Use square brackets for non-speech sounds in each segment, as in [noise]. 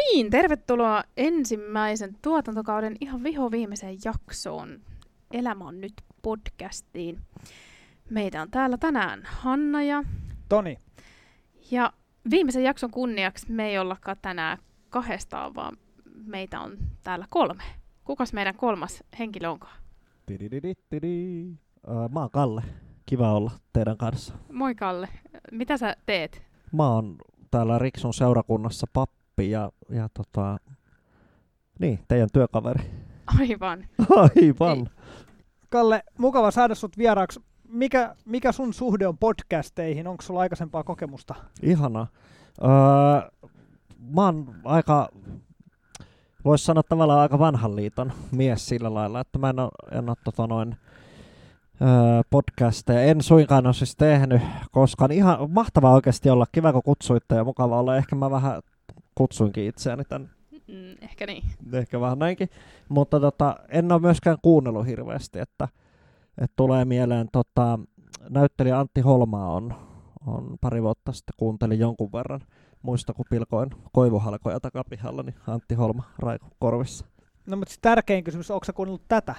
niin, tervetuloa ensimmäisen tuotantokauden ihan viho viimeiseen jaksoon. Elämä on nyt podcastiin. Meitä on täällä tänään Hanna ja... Toni. Ja viimeisen jakson kunniaksi me ei ollakaan tänään kahdestaan, vaan meitä on täällä kolme. Kukas meidän kolmas henkilö onkaan? Tidididididi. Mä oon Kalle. Kiva olla teidän kanssa. Moi Kalle. Mitä sä teet? Mä oon täällä Riksun seurakunnassa pappi ja, ja tota, niin, teidän työkaveri. Aivan. Aivan. Kalle, mukava saada sut vieraaksi. Mikä, mikä sun suhde on podcasteihin? Onko sulla aikaisempaa kokemusta? Ihana. Öö, mä oon aika, voisi sanoa tavallaan aika vanhan liiton mies sillä lailla, että mä en ole, en ole tota noin, öö, podcasteja. En suinkaan ole siis tehnyt koskaan. Ihan mahtavaa oikeasti olla. Kiva kun kutsuitte ja mukava olla. Ehkä mä vähän kutsuinkin itseäni tän Mm, ehkä niin. ehkä vähän näinkin. Mutta tota, en ole myöskään kuunnellut hirveästi, että, että tulee mieleen tota, näyttelijä Antti Holmaa on, on pari vuotta sitten kuuntelin jonkun verran. Muista kun pilkoin koivuhalkoja takapihalla, niin Antti Holma raiku korvissa. No mutta siis tärkein kysymys, onko sä kuunnellut tätä?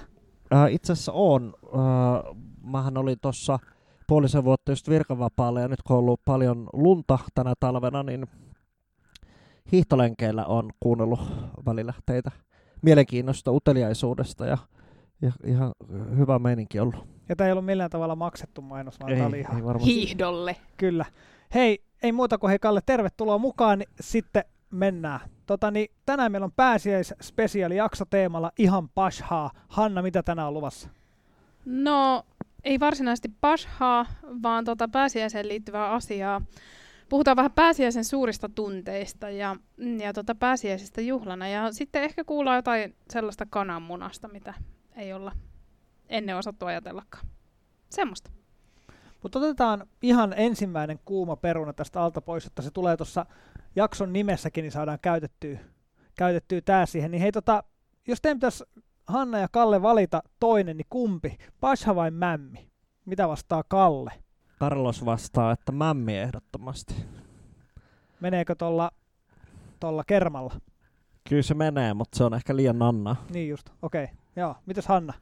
Äh, itse asiassa on. Äh, mähän olin tuossa puolisen vuotta just virkavapaalla ja nyt kun on ollut paljon lunta tänä talvena, niin hiihtolenkeillä on kuunnellut välillä teitä mielenkiinnosta, uteliaisuudesta ja, ja ihan hyvä meininki ollut. Ja tämä ei ollut millään tavalla maksettu mainos, vaan tää oli ihan... ei varmasti. Hiihdolle. Kyllä. Hei, ei muuta kuin hei Kalle, tervetuloa mukaan, niin sitten mennään. Tota, niin tänään meillä on pääsiäisspesiaali jakso teemalla ihan pashaa. Hanna, mitä tänään on luvassa? No, ei varsinaisesti pashaa, vaan tota pääsiäiseen liittyvää asiaa. Puhutaan vähän pääsiäisen suurista tunteista ja, ja tota pääsiäisestä juhlana. Ja sitten ehkä kuullaan jotain sellaista kananmunasta, mitä ei olla ennen osattu ajatellakaan. Semmoista. Mutta otetaan ihan ensimmäinen kuuma peruna tästä alta pois, että se tulee tuossa jakson nimessäkin, niin saadaan käytettyä, käytettyä tää siihen. Niin hei, tota, jos teidän pitäisi Hanna ja Kalle valita toinen, niin kumpi? Pasha vai Mämmi? Mitä vastaa Kalle? Carlos vastaa, että mämmi ehdottomasti. Meneekö tuolla tolla kermalla? Kyllä se menee, mutta se on ehkä liian nanna. Niin just, okei. Okay. Joo, mitäs Hanna?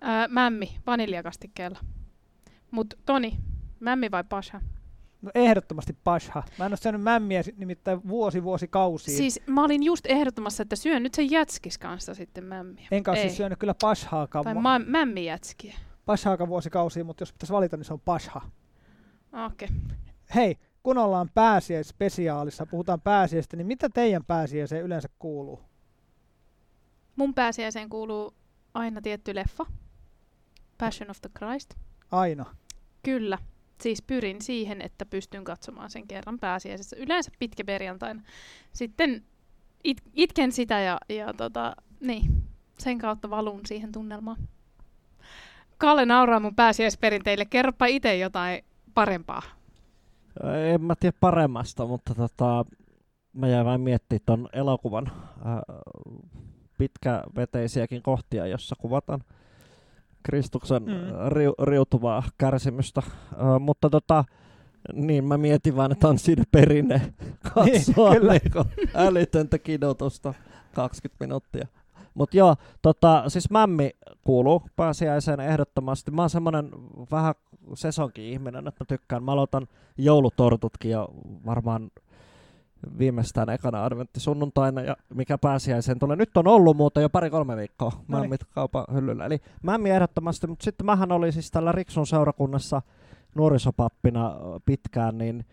Ää, mämmi, vaniljakastikkeella. Mut Toni, mämmi vai pasha? No ehdottomasti Pasha. Mä en ole syönyt mämmiä nimittäin vuosi vuosikausia. Siis mä olin just ehdottomassa, että syön nyt sen jätskis kanssa sitten mämmiä. Enkä ole siis syönyt kyllä Pashaakaan, Tai ma- mämmijätskiä. Pashaakaan vuosikausia, mutta jos pitäisi valita, niin se on Pasha. Okei. Hei, kun ollaan pääsiäisspesiaalissa, puhutaan pääsiäistä, niin mitä teidän pääsiäiseen yleensä kuuluu? Mun pääsiäiseen kuuluu aina tietty leffa. Passion of the Christ. Aina. Kyllä. Siis pyrin siihen, että pystyn katsomaan sen kerran pääsiäisessä. Yleensä pitkä perjantaina. Sitten it- itken sitä ja, ja tota, niin, sen kautta valun siihen tunnelmaan. Kalle nauraa mun pääsiäisperinteille. Kerropa itse jotain parempaa. En mä tiedä paremmasta, mutta tota, mä jäin vain miettimään ton elokuvan ää, pitkäveteisiäkin kohtia, jossa kuvataan Kristuksen Mm. riu, riutuvaa kärsimystä. Ää, mutta tota, niin mä mietin vaan, että on siinä perinne [laughs] katsoa Niin, kyllä. niin, älytöntä kidotusta 20 minuuttia. Mutta joo, tota, siis mämmi kuuluu pääsiäiseen ehdottomasti. Mä oon semmonen vähän sesonki-ihminen, että mä tykkään. Mä aloitan joulutortutkin jo varmaan viimeistään ekana adventtisunnuntaina, ja mikä pääsiäiseen tulee. Nyt on ollut muuten jo pari-kolme viikkoa Noniin. mämmit kaupan hyllyllä. Eli mämmi ehdottomasti, mutta sitten mähän oli siis tällä Riksun seurakunnassa nuorisopappina pitkään, niin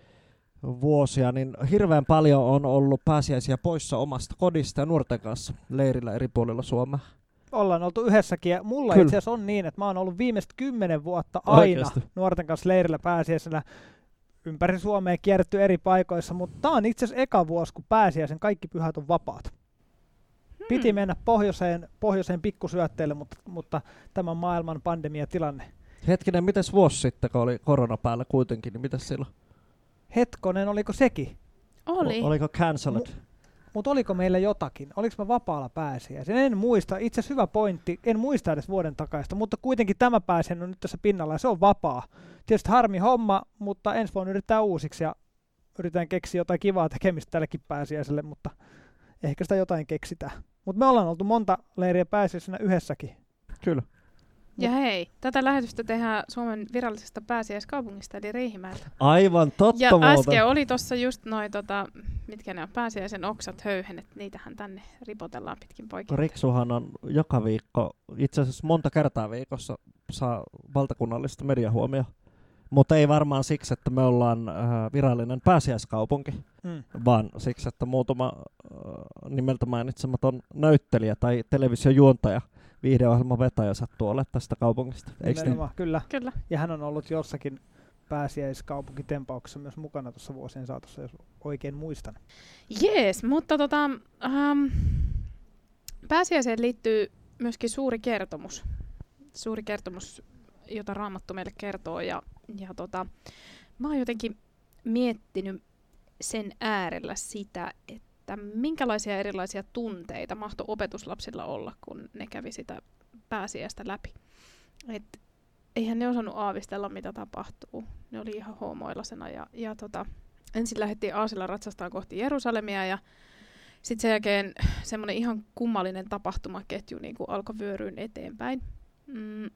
vuosia, niin hirveän paljon on ollut pääsiäisiä poissa omasta kodista ja nuorten kanssa leirillä eri puolilla Suomea. Ollaan oltu yhdessäkin ja mulla Kyllä. itse asiassa on niin, että mä oon ollut viimeiset kymmenen vuotta aina Oikeesti? nuorten kanssa leirillä pääsiäisenä ympäri Suomea kierretty eri paikoissa, mutta tää on itse asiassa eka vuosi, kun pääsiäisen kaikki pyhät on vapaat. Piti Hmm. mennä pohjoiseen, pohjoiseen pikkusyötteelle, mutta, mutta tämän maailman pandemiatilanne. Hetkinen, mites vuosi sitten, kun oli korona päällä kuitenkin, niin mitäs silloin? Hetkonen, oliko sekin? Oli. O- oliko cancelled? Mutta oliko meillä jotakin? Oliko mä vapaalla pääsiäisen? En muista. Itse asiassa hyvä pointti. En muista edes vuoden takaista, mutta kuitenkin tämä pääsiäinen on nyt tässä pinnalla ja se on vapaa. Tietysti harmi homma, mutta ensi vuonna yritetään uusiksi ja yritetään keksiä jotain kivaa tekemistä tällekin pääsiäiselle, mutta ehkä sitä jotain keksitään. Mutta me ollaan oltu monta leiriä pääsiäisenä yhdessäkin. Kyllä. Ja hei, tätä lähetystä tehdään Suomen virallisesta pääsiäiskaupungista, eli Riihimäeltä. Aivan totta Ja muuten. äsken oli tuossa just noin, tota, mitkä ne on, pääsiäisen oksat, höyhenet, niitähän tänne ripotellaan pitkin poikin. Riksuhan on joka viikko, itse asiassa monta kertaa viikossa saa valtakunnallista mediahuomioon. Mutta ei varmaan siksi, että me ollaan äh, virallinen pääsiäiskaupunki, Mm. vaan siksi, että muutama äh, nimeltä mainitsematon näyttelijä tai televisiojuontaja, viihdeohjelman vetäjä sattuu olemaan tästä kaupungista. Eikö niin? Kyllä. Kyllä. Ja hän on ollut jossakin pääsiäiskaupunkitempauksessa myös mukana tuossa vuosien saatossa, jos oikein muistan. Jees, mutta tota, ähm, pääsiäiseen liittyy myöskin suuri kertomus. Suuri kertomus, jota Raamattu meille kertoo. Ja, ja tota, mä oon jotenkin miettinyt sen äärellä sitä, että minkälaisia erilaisia tunteita mahtoi opetuslapsilla olla, kun ne kävi sitä pääsiäistä läpi. Et eihän ne osannut aavistella, mitä tapahtuu. Ne oli ihan hoomoilasena. Ja, ja tota, ensin lähdettiin Aasilla ratsastaan kohti Jerusalemia ja sitten sen jälkeen semmoinen ihan kummallinen tapahtumaketju niin kuin alkoi vyöryyn eteenpäin. Mm,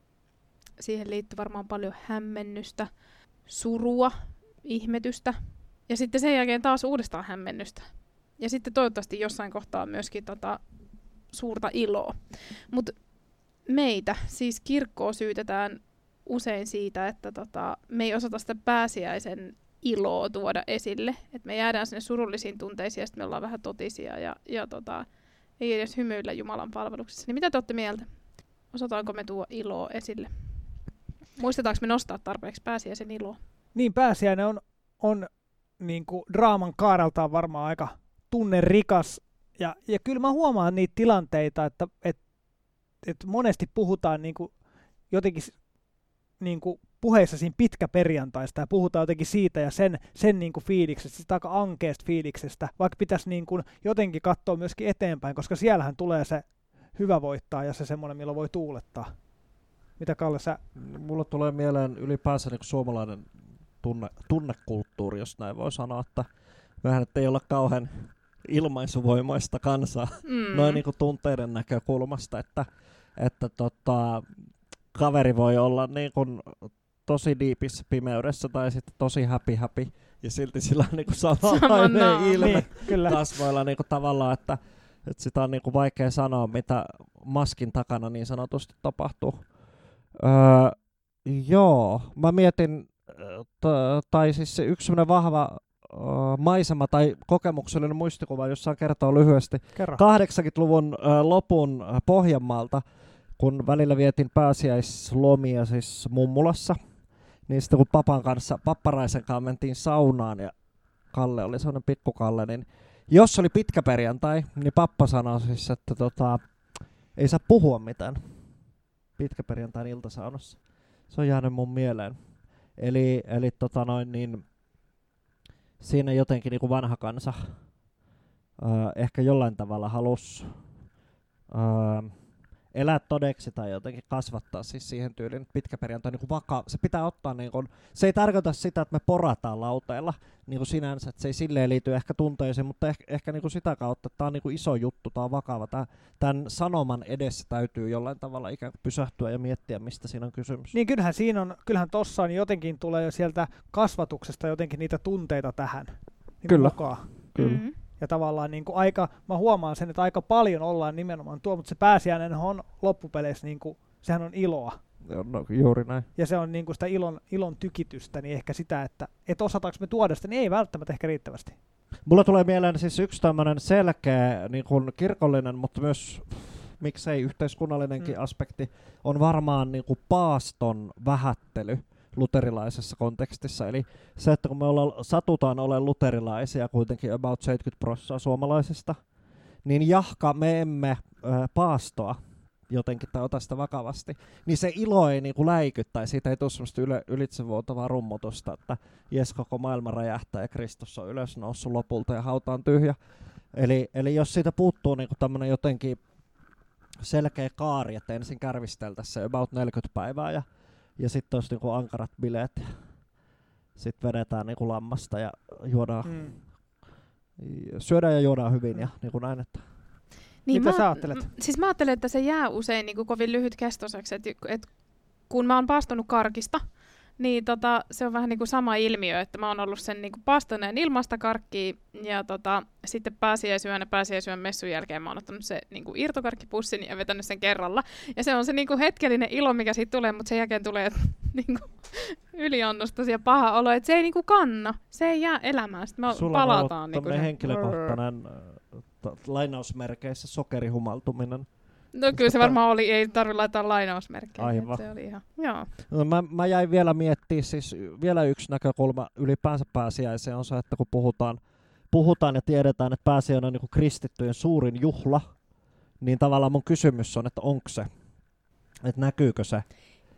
siihen liittyi varmaan paljon hämmennystä, surua, ihmetystä ja sitten sen jälkeen taas uudestaan hämmennystä. Ja sitten toivottavasti jossain kohtaa myöskin tota, suurta iloa. Mutta meitä, siis kirkkoa syytetään usein siitä, että tota, me ei osata sitä pääsiäisen iloa tuoda esille. Et me jäädään sinne surullisiin tunteisiin ja sitten me ollaan vähän totisia ja, ja tota, ei edes hymyillä Jumalan palveluksessa. Niin mitä te olette mieltä? Osataanko me tuo iloa esille? Muistetaanko me nostaa tarpeeksi pääsiäisen iloa? Niin pääsiäinen on, on niin kuin draaman kaareltaan varmaan aika tunnerikas. Ja, ja kyllä mä huomaan niitä tilanteita, että, että, että monesti puhutaan niin kuin jotenkin niin kuin puheissa siinä pitkä perjantaista ja puhutaan jotenkin siitä ja sen, sen niin kuin fiiliksestä, sitä aika ankeasta fiiliksestä, vaikka pitäisi niin kuin jotenkin katsoa myöskin eteenpäin, koska siellähän tulee se hyvä voittaa ja se semmoinen, milloin voi tuulettaa. Mitä Kalle sä Mulla tulee mieleen ylipäänsä niin suomalainen tunne, tunnekulttuuri, jos näin voi sanoa, että mehän nyt ei olla kauhean ilmaisuvoimaista kansaa Mm. [laughs] noin niin kuin tunteiden näkökulmasta, että, että tota, kaveri voi olla niin kuin tosi diipissä pimeydessä tai sitten tosi happy happy ja silti sillä on niin kuin Sama samanlainen naama. ilme Niin, kyllä. kasvoilla niin kuin tavallaan, että, että sitä on niin kuin vaikea sanoa, mitä maskin takana niin sanotusti tapahtuu. Öö, joo, mä mietin, t- tai siis se yksi vahva maisema tai kokemuksellinen muistikuva, jossa kertoo lyhyesti Kerro. 80-luvun ö, lopun Pohjanmaalta, kun välillä vietin pääsiäislomia siis mummulassa, niin sitten kun papan kanssa, papparaisen kanssa mentiin saunaan ja Kalle oli sellainen pikkukalle, niin jos oli pitkä perjantai, niin pappa sanoi siis, että tota, ei saa puhua mitään pitkäperjantain iltasaunassa. Se on jäänyt mun mieleen. Eli, eli tota noin, niin, siinä jotenkin niin kuin vanha kansa öö, ehkä jollain tavalla halus öö, elää todeksi tai jotenkin kasvattaa siis siihen tyyliin, että pitkä perjantai niin kuin vaka- se pitää ottaa niin kuin, se ei tarkoita sitä, että me porataan lauteella niin kuin sinänsä, että se ei silleen liity ehkä tunteisiin, mutta ehkä, ehkä niin kuin sitä kautta, että tämä on niin kuin iso juttu, tämä on vakava, tää, tämän sanoman edessä täytyy jollain tavalla ikään kuin pysähtyä ja miettiä, mistä siinä on kysymys. Niin kyllähän siinä on, kyllähän tossa on jotenkin tulee jo sieltä kasvatuksesta jotenkin niitä tunteita tähän. Niin Kyllä. Mukaan. Kyllä. Mm. Ja tavallaan niin kuin aika, mä huomaan sen, että aika paljon ollaan nimenomaan tuo, mutta se pääsiäinen on loppupeleissä, niin kuin, sehän on iloa. No, juuri näin. Ja se on niin kuin sitä ilon, ilon tykitystä, niin ehkä sitä, että et osataanko me tuoda sitä, niin ei välttämättä ehkä riittävästi. Mulla tulee mieleen siis yksi tämmöinen selkeä niin kuin kirkollinen, mutta myös miksei yhteiskunnallinenkin Mm. mm. aspekti, on varmaan niin kuin paaston vähättely luterilaisessa kontekstissa. Eli se, että kun me ollaan, satutaan olemaan luterilaisia kuitenkin about 70 prosenttia suomalaisista, niin jahka me emme ö, paastoa jotenkin tai ota sitä vakavasti, niin se ilo ei niinku läiky tai siitä ei tule semmoista yle, ylitsevuotavaa rummutusta, että jes koko maailma räjähtää ja Kristus on ylös noussut lopulta ja hauta on tyhjä. Eli, eli jos siitä puuttuu niinku tämmöinen jotenkin selkeä kaari, että ensin kärvisteltäisiin se about 40 päivää ja, ja sitten olisi niinku ankarat bileet. Sitten vedetään niinku lammasta ja juodaan Mm. Ja Syödään ja juodaan hyvin ja niin kuin näin, että Niin Mitä mä, sä ajattelet? m- Siis mä ajattelen, että se jää usein niin kuin kovin lyhytkestoiseksi, että et kun mä oon paastonut karkista, niin tota, se on vähän niin kuin sama ilmiö, että mä oon ollut sen niin kuin ilmasta karkkia ja tota, sitten pääsiäisyönä pääsiäisyön messun jälkeen mä oon ottanut se niin kuin irtokarkkipussin ja vetänyt sen kerralla. Ja se on se niin kuin hetkellinen ilo, mikä siitä tulee, mutta sen jälkeen tulee [laughs] niin kuin yliannostus ja paha olo, että se ei niin kuin kanna, se ei jää elämään. Sitten me sulla on palataan niin kuin henkilökohtainen äh, t- lainausmerkeissä sokerihumaltuminen. No kyllä se varmaan oli, ei tarvitse laittaa lainausmerkkejä. Aivan. että Se oli ihan, joo. No, mä, mä jäin vielä miettimään, siis vielä yksi näkökulma ylipäänsä pääsiäiseen on se, että kun puhutaan, puhutaan ja tiedetään, että pääsiäinen on niin kristittyjen suurin juhla, niin tavallaan mun kysymys on, että onko se, että näkyykö se,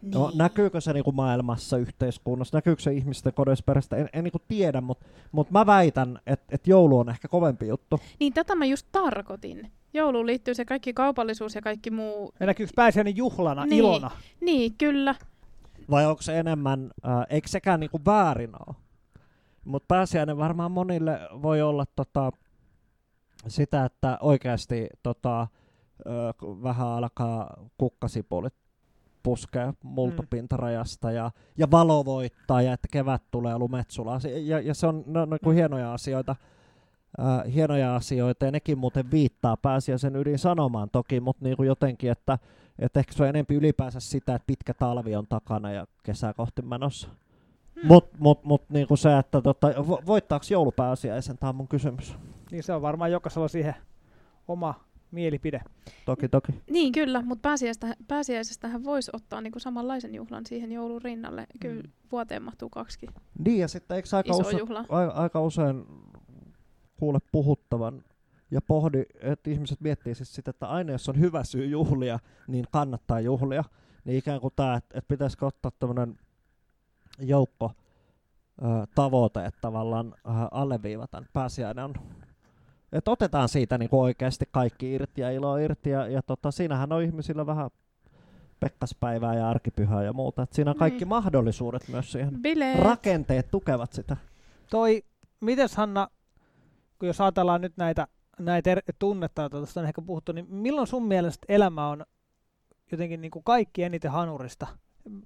niin. no, näkyykö se niin kuin maailmassa, yhteiskunnassa, näkyykö se ihmisten kodeissa perästä, en, en niin kuin tiedä, mutta mut mä väitän, että, että joulu on ehkä kovempi juttu. Niin tätä mä just tarkoitin. Jouluun liittyy se kaikki kaupallisuus ja kaikki muu. Ja näkyykö pääsiäinen juhlana, Niin. ilona? Niin, kyllä. Vai onko se enemmän, äh, eikö sekään niinku väärin ole? Mutta pääsiäinen varmaan monille voi olla tota, sitä, että oikeasti tota, äh, vähän alkaa kukkasipulit puskea multapintarajasta ja, ja valo voittaa ja että kevät tulee lumet sulaa. Se- Ja, ja se on no, no, kuin hienoja asioita. Äh, hienoja asioita ja nekin muuten viittaa pääsiäisen ydin sanomaan toki, mutta niinku jotenkin, että et ehkä se on enempi ylipäänsä sitä, että pitkä talvi on takana ja kesää kohti menossa. Hmm. Mut, mut, mut niinku se, että tota, vo- voittaako joulupääsiäisen, tämä on mun kysymys. Niin se on varmaan jokaisella siihen oma mielipide. Toki, toki. Niin, kyllä, mutta pääsiäistä, pääsiäisestähän voisi ottaa niinku samanlaisen juhlan siihen joulun rinnalle. Kyllä Mm. vuoteen mahtuu kaksi Niin, ja sitten eikö aika, juhla. a, aika usein kuule puhuttavan ja pohdi, että ihmiset miettii siis sitä, että aina jos on hyvä syy juhlia, niin kannattaa juhlia. Niin ikään kuin tämä, että, että pitäisikö ottaa tämmöinen joukko ö, tavoite, että tavallaan ö, alleviivataan, että pääsiäinen on että otetaan siitä niin oikeasti kaikki irti ja ilo irti. Ja, ja tota, siinähän on ihmisillä vähän pekkaspäivää ja arkipyhää ja muuta. Et siinä on kaikki Niin. mahdollisuudet myös siihen. Bileet. Rakenteet tukevat sitä. Toi, mites Hanna, kun jos ajatellaan nyt näitä, näitä eri tunnetta, joita tuosta on ehkä puhuttu, niin milloin sun mielestä elämä on jotenkin niin kuin kaikki eniten hanurista?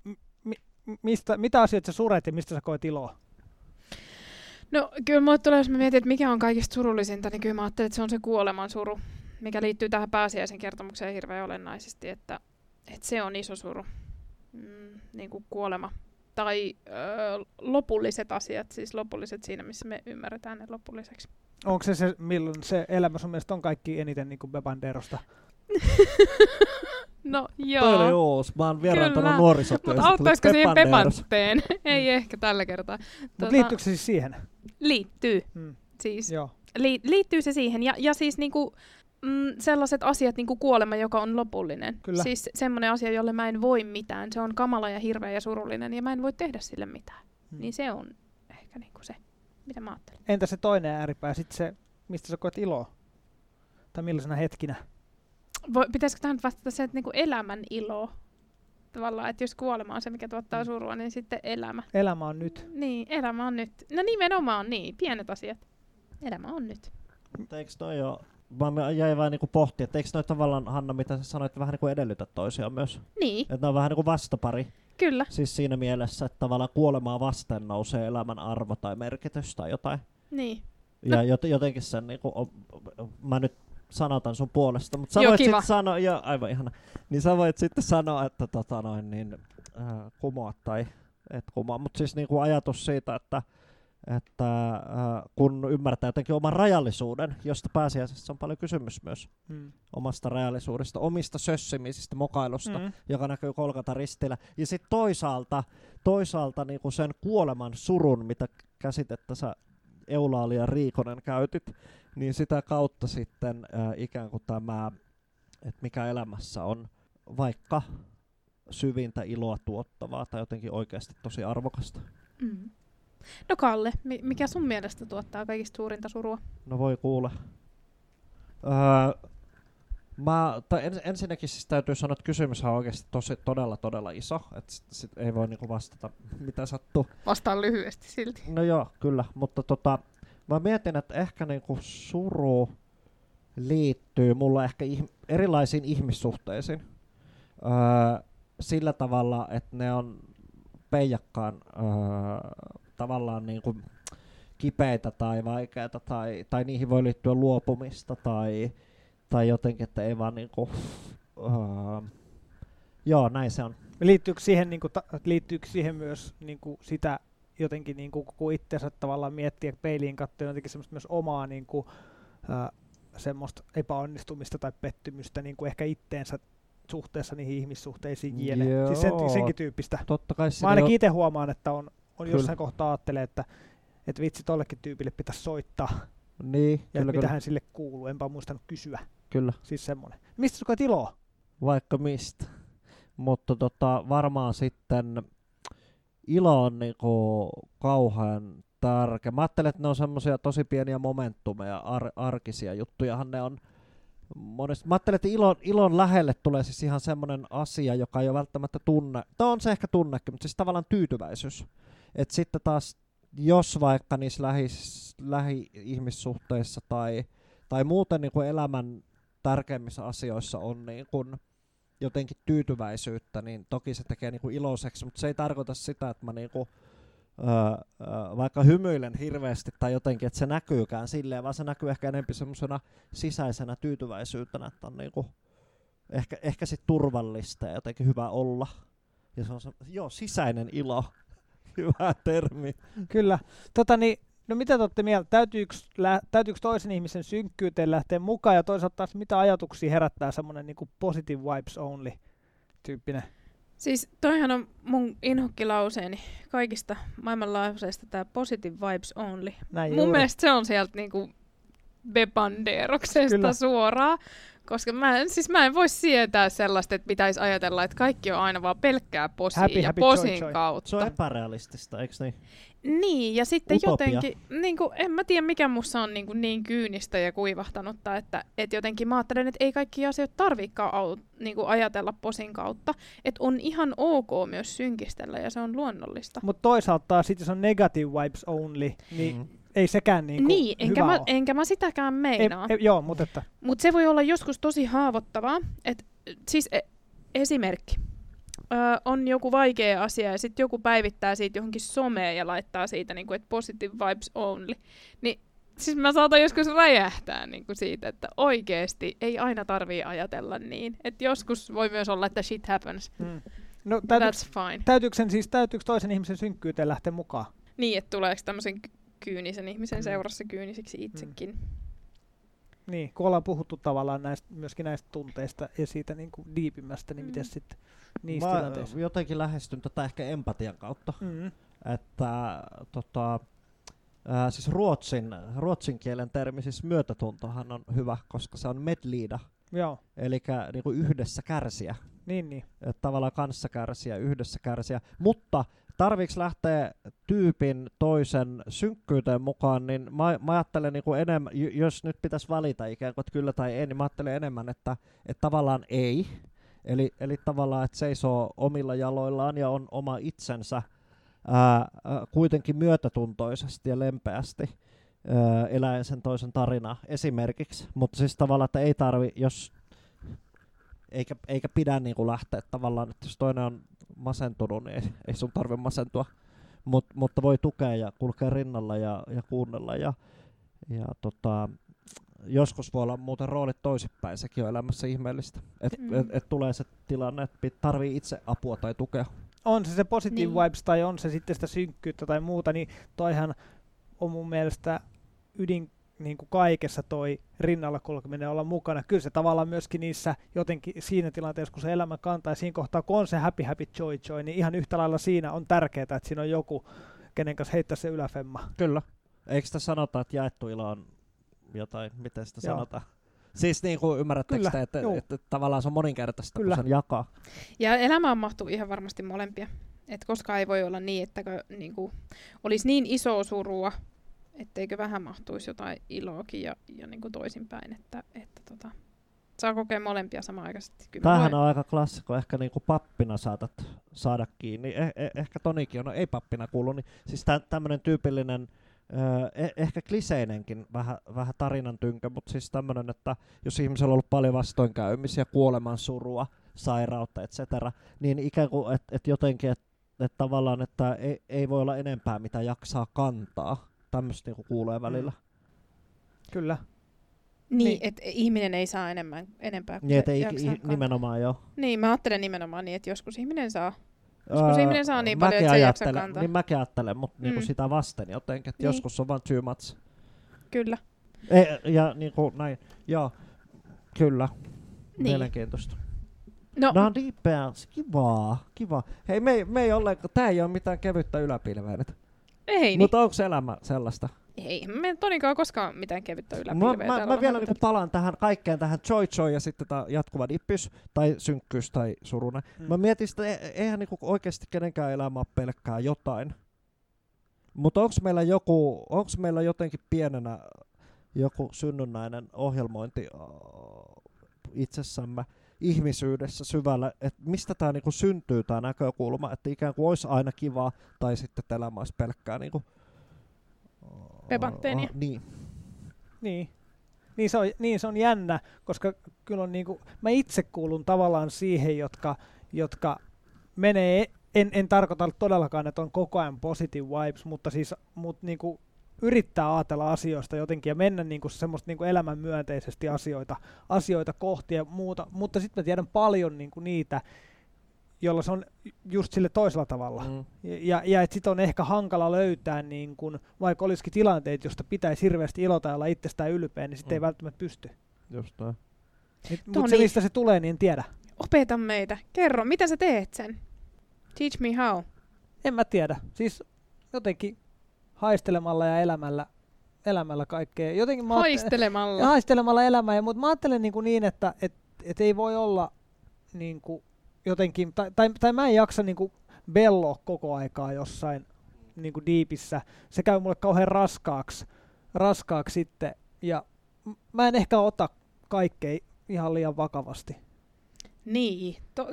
M- mi- mistä, mitä asioita sä suret ja mistä sä koet iloa? No kyllä mulle tulee, jos mä mietin, että mikä on kaikista surullisinta, niin kyllä mä ajattelen, että se on se kuoleman suru, mikä liittyy tähän pääsiäisen kertomukseen hirveän olennaisesti, että, että se on iso suru, mm, niin kuin kuolema. Tai ö, lopulliset asiat, siis lopulliset siinä, missä me ymmärretään ne lopulliseksi. Onko se se, milloin se elämä sun mielestä on kaikki eniten niin kuin Bebanderosta? [laughs] No joo, oon vieraantanut Kyllä. nuorisotyöstä. mutta auttaisiko siihen Pepanderos. Pepanteen? [laughs] Ei ehkä tällä kertaa. Mutta liittyykö se siis siihen? Liittyy. Hmm. Siis Joo. Li- liittyy se siihen. Ja, ja siis niinku, mm, sellaiset asiat niinku kuolema, joka on lopullinen. Kyllä. Siis semmoinen asia, jolle mä en voi mitään. Se on kamala ja hirveä ja surullinen ja mä en voi tehdä sille mitään. Hmm. Niin se on ehkä niinku se, mitä mä ajattelen. Entä se toinen ääripää, sitten se, mistä sä koet iloa? Tai millaisena hetkinä? Voi, pitäisikö tähän vastata se, että niinku elämän ilo? Tavallaan, että jos kuolema on se, mikä tuottaa Mm. surua, niin sitten elämä. Elämä on nyt. Niin, elämä on nyt. No nimenomaan niin, pienet asiat. Elämä on nyt. Mutta eikö noi oo, mä jäin vähän niinku pohtia, että eikö noi tavallaan, Hanna, mitä sä sanoit, vähän niinku edellytä toisiaan myös? Niin, Että ne on vähän niinku vastapari. kyllä. Siis siinä mielessä, että tavallaan kuolemaa vasten nousee elämän arvo tai merkitys tai jotain. Niin. Ja jot, jotenkin sen niinku, mä nyt sanotan sun puolesta, mutta sä Joo, voit sitten sanoa, joo, aivan ihana. Niin sä voit sitten sanoa, että tota noin, niin, äh, kumoa tai et kumoa. Mutta siis niinku ajatus siitä, että että äh, kun ymmärtää jotenkin oman rajallisuuden, josta pääsiäisessä on paljon kysymys myös Mm. omasta rajallisuudesta, omista sössimisistä, mokailusta, mm. Mm. joka näkyy kolkata ristillä. Ja sitten toisaalta, toisaalta niinku sen kuoleman surun, mitä käsitettä sä Eulaali ja Riikonen käytit, niin sitä kautta sitten äh, ikään kuin tämä, että mikä elämässä on vaikka syvintä iloa tuottavaa tai jotenkin oikeasti tosi arvokasta. Mm. No Kalle, mi- mikä sun mielestä tuottaa kaikista suurinta surua? No voi kuule. Öö, mä, tai ens, ensinnäkin siis täytyy sanoa, että kysymys on oikeasti tosi, todella, todella iso. Että sit, sit ei voi niinku vastata, mitä sattuu. Vastaan lyhyesti silti. No joo, kyllä, mutta tota, Mä mietin, että ehkä niinku suru liittyy mulla ehkä ihm- erilaisiin ihmissuhteisiin. Öö, sillä tavalla, että ne on peijakkaan öö, tavallaan niinku kipeitä tai vaikeita tai, tai niihin voi liittyä luopumista tai, tai jotenkin, että ei vaan niinku, öö, joo näin se on. Liittyykö siihen, niin kuin, ta, liittyykö siihen myös niin kuin sitä jotenkin, niin kuin, kun itsensä tavallaan miettii peiliin katsoen jotenkin semmoista myös omaa niin kuin, ää, semmoista epäonnistumista tai pettymystä niin kuin ehkä itteensä suhteessa niihin ihmissuhteisiin jne. Siis sen, Joo. senkin tyyppistä. Totta kai Mä ainakin itse huomaan, että on, on Kyllä. jossain kohtaa ajattelee, että, että vitsi tollekin tyypille pitäisi soittaa niin, ja kyllä, mitä kyllä, hän sille kuuluu. Enpä muistanut kysyä. kyllä. Siis semmoinen. Mistä sä iloa? vaikka mistä. Mutta tota, varmaan sitten ilo on niinku kauhean tärkeä. Mä ajattelen, että ne on semmoisia tosi pieniä momentumeja, ar- arkisia juttujahan ne on. Monesti, mä ajattelen, että ilon, ilon lähelle tulee siis ihan semmoinen asia, joka ei ole välttämättä tunne. Tai on se ehkä tunnekin, mutta siis tavallaan tyytyväisyys. Et sitten taas, jos vaikka niissä lähi-ihmissuhteissa tai, tai muuten niin kuin elämän tärkeimmissä asioissa on niin kuin jotenkin tyytyväisyyttä, niin toki se tekee niin kuin iloiseksi, mutta se ei tarkoita sitä, että mä niin kuin, öö, öö, vaikka hymyilen hirveästi tai jotenkin, että se näkyykään silleen, vaan se näkyy ehkä enemmän semmoisena sisäisenä tyytyväisyytenä, että on niin kuin ehkä, ehkä sit turvallista ja jotenkin hyvä olla. Ja se on se, joo, sisäinen ilo. [laughs] Hyvä termi. Kyllä. Tota niin, no mitä te olette mieltä? Täytyykö, lä- täytyykö toisen ihmisen synkkyyteen lähteä mukaan ja toisaalta taas mitä ajatuksia herättää semmoinen niin positive vibes only tyyppinen? Siis toihan on mun inhokkilauseeni kaikista maailmanlaajuisesta tämä positive vibes only. Näin Mun juuri. mielestä se on sieltä niinku Bebanderoksesta Kyllä. suoraan. Koska mä en, siis mä en voi sietää sellaista, että pitäisi ajatella, että kaikki on aina vaan pelkkää posia Happy, ja happy, posin joy, joy. kautta. Se on epärealistista, eikö niin? Niin, ja sitten Utopia. jotenkin, niin kuin, en mä tiedä mikä musta on niin, kuin niin kyynistä ja kuivahtanutta, että, että jotenkin mä ajattelen, että ei kaikki asiat tarviikaan au, niin kuin ajatella posin kautta. Että on ihan ok myös synkistellä ja se on luonnollista. Mutta toisaalta taas sit, jos on negative vibes only, niin Mm. Ei sekään niin, niin, enkä mä, oo. enkä mä sitäkään ei, meinaa. ei, joo, mutta että, Mutta se voi olla joskus tosi haavoittavaa. Et, siis e- esimerkki. Ö, on joku vaikea asia ja sitten joku päivittää siitä johonkin someen ja laittaa siitä, niinku, että positive vibes only. Niin siis mä saatan joskus räjähtää niinku siitä, että oikeesti ei aina tarvii ajatella niin. Että joskus voi myös olla, että shit happens. mm. no, täytyykö, That's fine. täytyykö, sen, siis, täytyykö toisen ihmisen synkkyyteen lähteä mukaan? Niin, että tuleeko tämmöisen kyynisen ihmisen Mm. seurassa kyynisiksi itsekin. Niin, kun ollaan puhuttu tavallaan näistä, myöskin näistä tunteista ja siitä niin kuin diipimmästä, niin Mm. miten sitten niissä Mä tilanteissa? jotenkin lähestyn tätä ehkä empatian kautta. Mm. että tota, ää, siis ruotsin, ruotsin kielen termi, siis myötätuntohan on hyvä, koska se on medlida, Joo, eli niinku yhdessä kärsiä. niin niin. Et tavallaan kanssa kärsiä, yhdessä kärsiä. Mutta tarviiko lähteä tyypin toisen synkkyyteen mukaan, niin mä, mä ajattelen niinku enemmän, j- jos nyt pitäisi valita ikään kuin, että kyllä tai ei, niin mä ajattelen enemmän, että, että tavallaan ei. Eli, eli tavallaan, että seisoo omilla jaloillaan ja on oma itsensä ää, kuitenkin myötätuntoisesti ja lempeästi eläen sen toisen tarinaa esimerkiksi. Mutta siis tavallaan, että ei tarvi, jos eikä, eikä pidä niinku lähteä tavallaan, että jos toinen on masentunut, niin ei, ei sun tarvi masentua. Mut, mutta voi tukea ja kulkea rinnalla ja, ja kuunnella. Ja, ja tota, joskus voi olla muuten roolit toisinpäin, sekin on elämässä ihmeellistä. Että Mm. et, et tulee se tilanne, että pit- tarvii itse apua tai tukea. On se se positive Niin. vibes tai on se sitten sitä synkkyyttä tai muuta, niin toihan on mun mielestä ydin niin kuin kaikessa toi rinnalla kulkeminen olla mukana. Kyllä se tavallaan myöskin niissä jotenkin siinä tilanteessa, kun se elämä kantaa ja siinä kohtaa, kun on se happy happy joy joy, niin ihan yhtä lailla siinä on tärkeää, että siinä on joku, kenen kanssa heittää se yläfemma. Kyllä. Eikö sitä sanota, että jaettu ilo on jotain, miten sitä Joo. sanotaan? Siis niin kuin ymmärrättekö Kyllä, te, että, että, että tavallaan se on moninkertaista, Kyllä. kun sen jakaa. Ja elämään mahtuu ihan varmasti molempia. Et koskaan ei voi olla niin, että niinku, olisi niin iso surua, etteikö vähän mahtuisi jotain iloakin ja, ja niinku toisinpäin, että, että tota, saa kokea molempia samanaikaisesti. Kyllä mä Tämähän on aika klassikko, ehkä niinku pappina saatat saada kiinni. Eh, eh, ehkä Tonikin on, no ei pappina kuulu, niin siis tä, tämmöinen tyypillinen eh- ehkä kliseinenkin vähän, vähän tarinan tynkä, mutta siis tämmöinen, että jos ihmisellä on ollut paljon vastoinkäymisiä, kuoleman surua, sairautta, etc., niin ikään kuin, että et jotenkin, että et tavallaan, että ei, ei voi olla enempää, mitä jaksaa kantaa. Tämmöistä niinku kuulee välillä. Kyllä. Niin, Niin. että ihminen ei saa enemmän, enempää kuin Niin, se ei, i, nimenomaan joo. Niin, mä ajattelen nimenomaan niin, että joskus ihminen saa. Joskus ihminen saa niin paljon, että se ei jaksa ajattelen- kantaa. Niin mäkin ajattelen, mutta mm. niinku Mm. sitä vasten jotenkin, että Niin. joskus on vaan too much. Kyllä. Ei, ja niinku näin, joo, kyllä. Niin. Mielenkiintoista. No, No diipeä, kivaa, kiva. Hei, me, ei- me ei ollenkaan, tää ei ole mitään kevyttä yläpilveä nyt. Ei niin. Mutta onko elämä sellaista? Ei, me Tonikaan koskaan mitään kevyttä Mä, yläpilveä. mä, mä ollaan vielä niinku palaan tähän kaikkeen tähän joy joy ja sitten tää jatkuva dippys tai synkkyys tai surunen. Mm. Mä mietin sitä, e- eihän niinku oikeasti kenenkään elämä ole pelkkää jotain. Mutta onko meillä joku, onko meillä jotenkin pienenä joku synnynnäinen ohjelmointi itsessämme, ihmisyydessä syvällä, että mistä tämä niinku syntyy tämä näkökulma, että ikään kuin olisi aina kivaa, tai sitten että elämä olisi pelkkää niinku, Pepatteenia. äh, niin. Niin. Niin se, on, niin se on jännä, koska kyllä on niinku, mä itse kuulun tavallaan siihen, jotka, jotka menee, en, en tarkoita todellakaan, että on koko ajan positive vibes, mutta siis mut niinku yrittää ajatella asioista jotenkin ja mennä niinku semmoista niinku elämän myönteisesti asioita, asioita kohti ja muuta, mutta sitten mä tiedän paljon niinku niitä, jolla se on just sille toisella tavalla. Mm. Ja, ja että sitten on ehkä hankala löytää, niin kun, vaikka olisikin tilanteet, josta pitäisi hirveästi ilota ja olla itsestään ylpeä, niin sitten Mm. ei välttämättä pysty. Just näin. Mutta se, Toni. mistä se tulee, niin en tiedä. Opeta meitä. Kerro, mitä sä teet sen? Teach me how. En mä tiedä. Siis jotenkin haistelemalla ja elämällä, elämällä kaikkea. Jotenkin mä Haistelemalla. ja haistelemalla elämää, ja, mutta mä ajattelen niin, kuin niin että et, et ei voi olla niin kuin jotenkin, tai, tai, tai mä en jaksa niin kuin belloa koko aikaa jossain niin kuin diipissä. Se käy mulle kauhean raskaaksi, raskaaksi sitten, ja mä en ehkä ota kaikkea ihan liian vakavasti. Niin, to,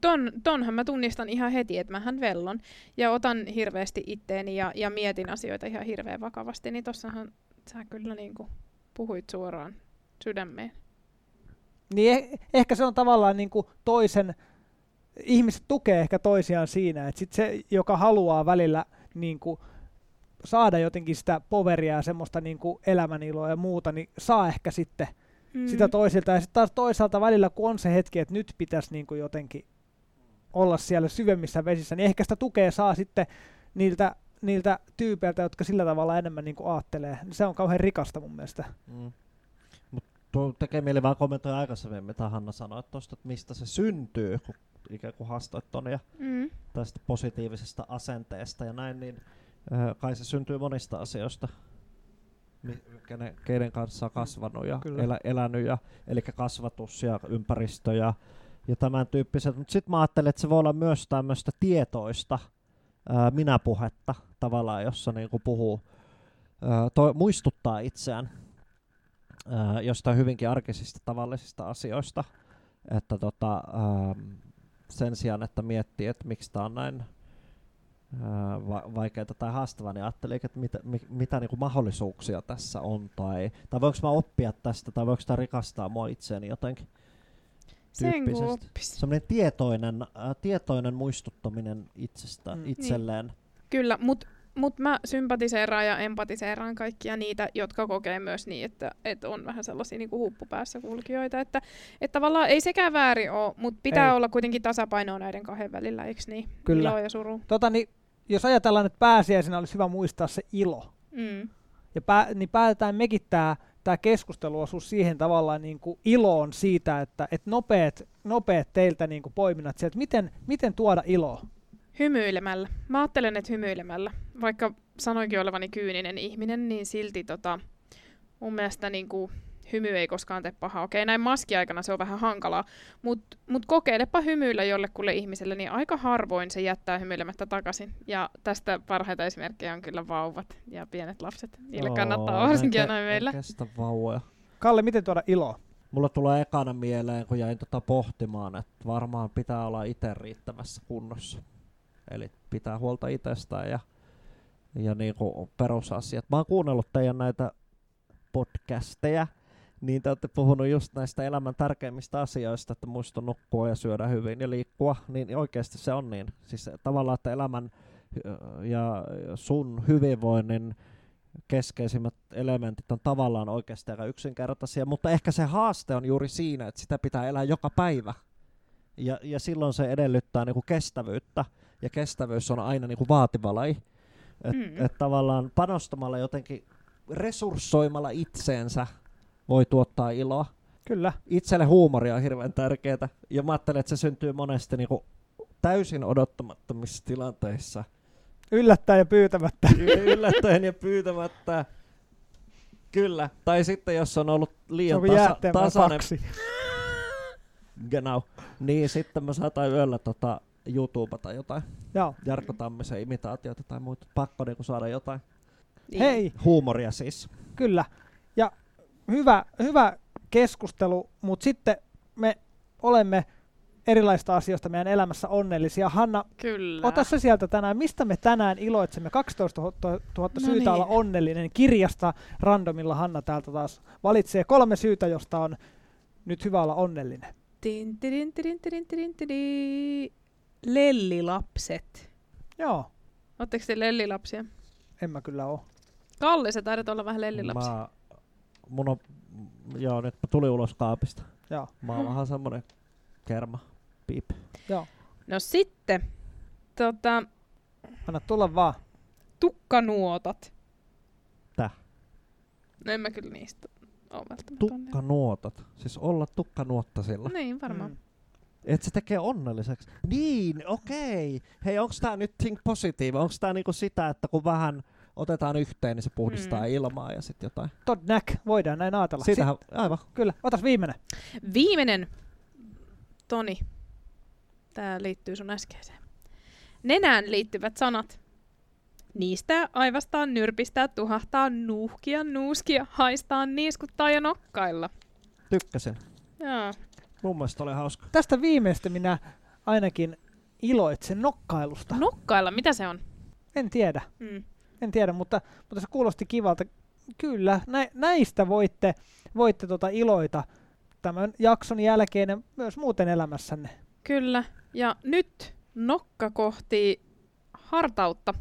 ton, tonhan mä tunnistan ihan heti, että mähän vellon ja otan hirveästi itteeni ja, ja mietin asioita ihan hirveän vakavasti, niin tossahan sä kyllä niinku puhuit suoraan sydämeen. Niin eh, ehkä se on tavallaan niin kuin toisen, ihmiset tukee ehkä toisiaan siinä, että sit se, joka haluaa välillä niin kuin saada jotenkin sitä poveria ja semmoista niin kuin elämäniloa ja muuta, niin saa ehkä sitten mm. sitä toisilta. Ja sitten taas toisaalta välillä, kun on se hetki, että nyt pitäisi niin kuin jotenkin olla siellä syvemmissä vesissä, niin ehkä sitä tukea saa sitten niiltä, niiltä tyypeiltä, jotka sillä tavalla enemmän niin kuin aattelee. Se on kauhean rikasta mun mielestä. Mm. Mut tuo tekee mieli vaan kommentoida aikaisemmin, mitä Hanna sanoi, että, tosta, että mistä se syntyy, kun ikään kuin haastoit ton ja Mm. tästä positiivisesta asenteesta ja näin, niin äh, kai se syntyy monista asioista, kenen, keiden kanssa on kasvanut ja Kyllä. elä, elänyt, ja, eli kasvatus ja ympäristö ja, ja tämän tyyppiset. Mutta sitten mä ajattelen, että se voi olla myös tämmöistä tietoista ää, minäpuhetta tavallaan, jossa niinku puhuu, ää, toi, muistuttaa itseään ää, jostain hyvinkin arkisista tavallisista asioista, että tota, ää, sen sijaan, että miettii, että miksi tämä on näin va- vaikeaa tai haastavaa, niin ajattelee, että mitä, mi, mitä niinku mahdollisuuksia tässä on, tai, tai voinko mä oppia tästä, tai voiko tämä rikastaa mua itseäni jotenkin. Sen kun. Semmoinen tietoinen, ää, tietoinen muistuttaminen itsestä, Mm. mm. itselleen. Kyllä, mutta mut mä sympatiseeraan ja empatiseeraan kaikkia niitä, jotka kokee myös niin, että, että on vähän sellaisia niin huppupäässä kulkijoita. Että, että tavallaan ei sekään väärin ole, mutta pitää Ei. olla kuitenkin tasapainoa näiden kahden välillä, eikö niin? Kyllä. Ilo ja suru. Tota, niin, jos ajatellaan, että pääsiäisenä olisi hyvä muistaa se ilo, Mm. ja pää, niin päätetään mekin tämä tää keskusteluosuus siihen tavallaan niin kuin iloon siitä, että et nopeat, nopeat teiltä niin kuin poiminnat sieltä, miten, miten tuoda iloa. Hymyilemällä. Mä ajattelen, että hymyilemällä. Vaikka sanoinkin olevani kyyninen ihminen, niin silti tota, mun mielestä niin kuin, hymy ei koskaan tee pahaa. Okei, näin maskiaikana se on vähän hankalaa, mutta mut kokeilepa hymyillä jollekulle ihmiselle, niin aika harvoin se jättää hymyilemättä takaisin. Ja tästä parhaita esimerkkejä on kyllä vauvat ja pienet lapset. Niille kannattaa Oo, varsinkin en aina meillä. Kestä vauvoja. Kalle, miten tuoda iloa? Mulla tulee ekana mieleen, kun jäin tota pohtimaan, että varmaan pitää olla itse riittävässä kunnossa. Eli pitää huolta itsestään ja ja niinku perusasiat. Mä oon kuunnellut teidän näitä podcasteja, niin te olette puhunut just näistä elämän tärkeimmistä asioista, että muista nukkua ja syödä hyvin ja liikkua, niin oikeasti se on niin. Siis tavallaan, että elämän ja sun hyvinvoinnin keskeisimmät elementit on tavallaan oikeasti aika yksinkertaisia, mutta ehkä se haaste on juuri siinä, että sitä pitää elää joka päivä. Ja, ja silloin se edellyttää niinku kestävyyttä, ja kestävyys on aina niinku vaativa laji. Et, mm. et tavallaan panostamalla jotenkin, resurssoimalla itseensä voi tuottaa iloa. Kyllä. Itselle huumoria on hirveän tärkeää, ja mä ajattelen, että se syntyy monesti niinku täysin odottamattomissa tilanteissa. Yllättäen ja pyytämättä. [laughs] Yllättäen ja pyytämättä. Kyllä. Tai sitten jos on ollut liian tasa- tasainen... [laughs] Genau. Niin sitten mä saatan yöllä tota YouTubeta jotain. Joo. Jarkko Tammisen imitaatiota tai muuta. Pakko niinku saada jotain. Hei. Huumoria siis. Kyllä. Ja hyvä, hyvä keskustelu, mutta sitten me olemme erilaista asioista meidän elämässä onnellisia. Hanna, Kyllä. ota se sieltä tänään. Mistä me tänään iloitsemme? 12 000 no syytä niin. olla onnellinen. Kirjasta randomilla Hanna täältä taas valitsee kolme syytä, josta on nyt hyvä olla onnellinen. Tin, tin, tin, tin, tin, tin, Lellilapset. Joo. Oletteko te lellilapsia? En mä kyllä oo. Kalle, sä taidat olla vähän lellilapsi. Mä, mun on, joo, nyt mä tulin ulos kaapista. Joo. Mä oon vähän semmonen kerma. Piip. Joo. No sitten, tota, Anna tulla vaan. tukkanuotat. Täh? No en mä kyllä niistä ole välttämättä Tukkanuotat. Siis olla tukkanuottasilla. Niin, varmaan. Mm. Et se tekee onnelliseksi. Niin, okei. Hei, onks tää nyt think positive? Onks tää niinku sitä, että kun vähän otetaan yhteen, niin se puhdistaa Mm. ilmaa ja sit jotain? Todnäk, voidaan näin ajatella. Siitähän, aivan. Si- kyllä, otas viimeinen. Viimeinen, Toni, tää liittyy sun äskeiseen. Nenään liittyvät sanat. Niistä, aivastaa, nyrpistää, tuhahtaa, nuuhkia, nuuskia, haistaa, niiskuttaa ja nokkailla. Tykkäsin. Joo. Mun mielestä oli hauska. Tästä viimeistä minä ainakin iloitsen nokkailusta. Nokkailla, mitä se on? En tiedä, Mm. En tiedä, mutta, mutta se kuulosti kivalta. Kyllä, nä, näistä voitte, voitte tota iloita tämän jakson jälkeen ja myös muuten elämässänne. Kyllä. Ja nyt nokka kohti hartautta.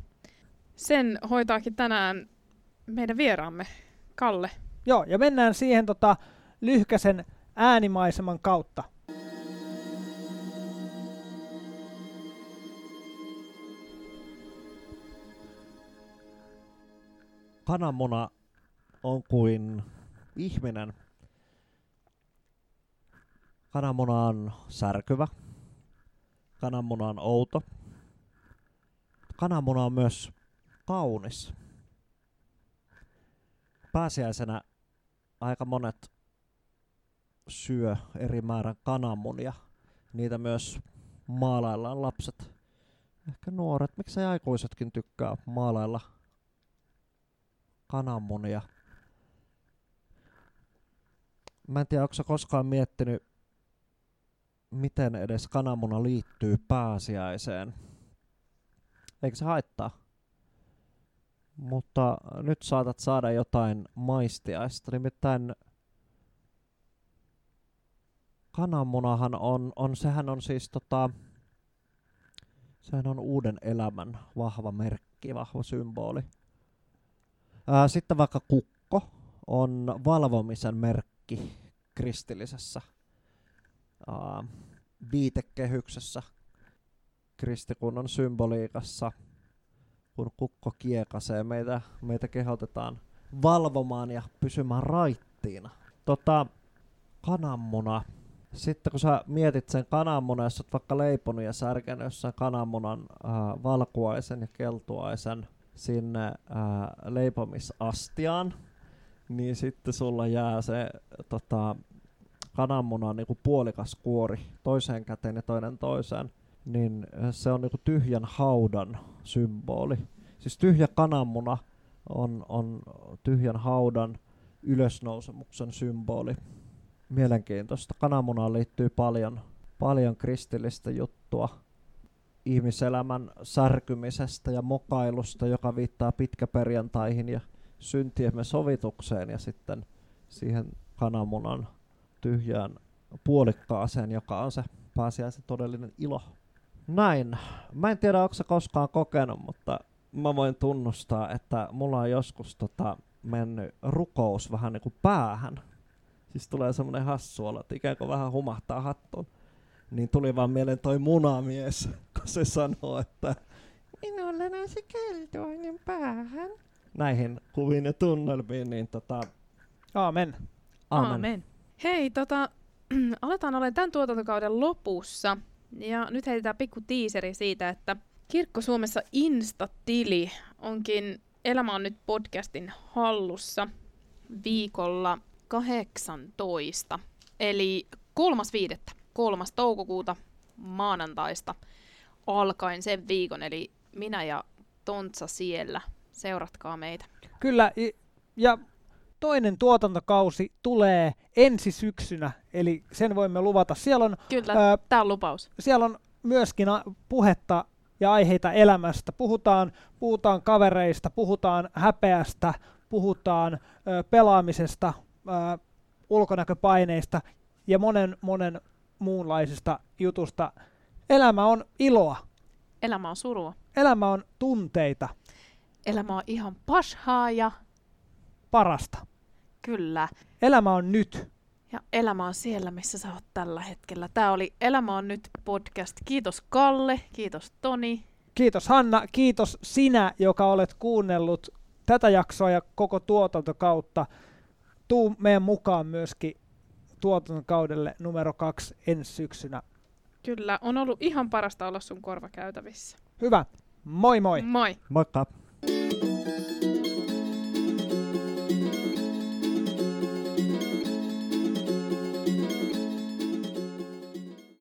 Sen hoitaakin tänään meidän vieraamme, Kalle. Joo, ja mennään siihen tota, lyhkäsen äänimaiseman kautta. Kananmuna on kuin ihminen. Kananmuna on särkyvä. Kananmuna on outo. Kananmuna on myös kaunis. Pääsiäisenä aika monet syö eri määrän kananmunia. Niitä myös maalaillaan lapset. Ehkä nuoret, miksei aikuisetkin tykkää maalailla kananmunia. Mä en tiedä, onko sä koskaan miettinyt, miten edes kananmuna liittyy pääsiäiseen. Eikö se haittaa? Mutta nyt saatat saada jotain maistiaista. Nimittäin kananmunahan on, on, sehän on siis tota, sehän on uuden elämän vahva merkki, vahva symboli. Sitten vaikka kukko on valvomisen merkki kristillisessä ää, viitekehyksessä kristikunnan symboliikassa. Kun kukko kiekasee, meitä, meitä kehotetaan valvomaan ja pysymään raittiina. Tota, kananmuna. Sitten kun sä mietit sen kananmunan, jos sä oot vaikka leiponut ja särkenyt jossain kananmunan ää, valkuaisen ja keltuaisen sinne ää, leipomisastiaan, niin sitten sulla jää se tota, kananmunan niinku puolikas kuori toiseen käteen ja toinen toiseen, niin se on niinku tyhjän haudan symboli. Siis tyhjä kananmuna on, on tyhjän haudan ylösnousemuksen symboli. Mielenkiintoista. Kananmunaan liittyy paljon, paljon kristillistä juttua. Ihmiselämän särkymisestä ja mokailusta, joka viittaa pitkäperjantaihin ja syntiemme sovitukseen ja sitten siihen kananmunan tyhjään puolikkaaseen, joka on se pääsiäisen todellinen ilo. Näin. Mä en tiedä, onko se koskaan kokenut, mutta mä voin tunnustaa, että mulla on joskus tota, mennyt rukous vähän niin kuin päähän. Siis tulee semmoinen hassu olo, että ikään kuin vähän humahtaa hattuun. Niin tuli vaan mieleen toi munamies, kun se sanoo, että minulla nousi keltoinen päähän. Näihin kuviin ja tunnelmiin, niin tota, Aamen. aamen. Aamen. Hei, tota, [clears throat] aletaan olemaan tämän tuotantokauden lopussa. Ja nyt heitetään pikku tiiseri siitä, että Kirkko Suomessa Insta-tili onkin Elämä on nyt podcastin hallussa viikolla 18. Eli kolmas viidettä, kolmas toukokuuta maanantaista alkaen sen viikon. Eli minä ja Tontsa siellä. Seuratkaa meitä. Kyllä, ja toinen tuotantokausi tulee ensi syksynä, eli sen voimme luvata. Siellä on, Kyllä, tämä on lupaus. siellä on myöskin a- puhetta ja aiheita elämästä. Puhutaan, puhutaan kavereista, puhutaan häpeästä, puhutaan ö, pelaamisesta, ö, ulkonäköpaineista ja monen monen muunlaisesta jutusta. Elämä on iloa. Elämä on surua. Elämä on tunteita. Elämä on ihan pashaa ja Parasta. kyllä. Elämä on nyt. Ja elämä on siellä, missä sä oot tällä hetkellä. Tämä oli Elämä on nyt podcast. Kiitos Kalle, kiitos Toni. Kiitos Hanna, kiitos sinä, joka olet kuunnellut tätä jaksoa ja koko tuotantokautta. Tuu meidän mukaan myöskin tuotantokaudelle numero kaksi ensi syksynä. Kyllä, on ollut ihan parasta olla sun korvakäytävissä. Hyvä, moi moi! Moi! Moikka!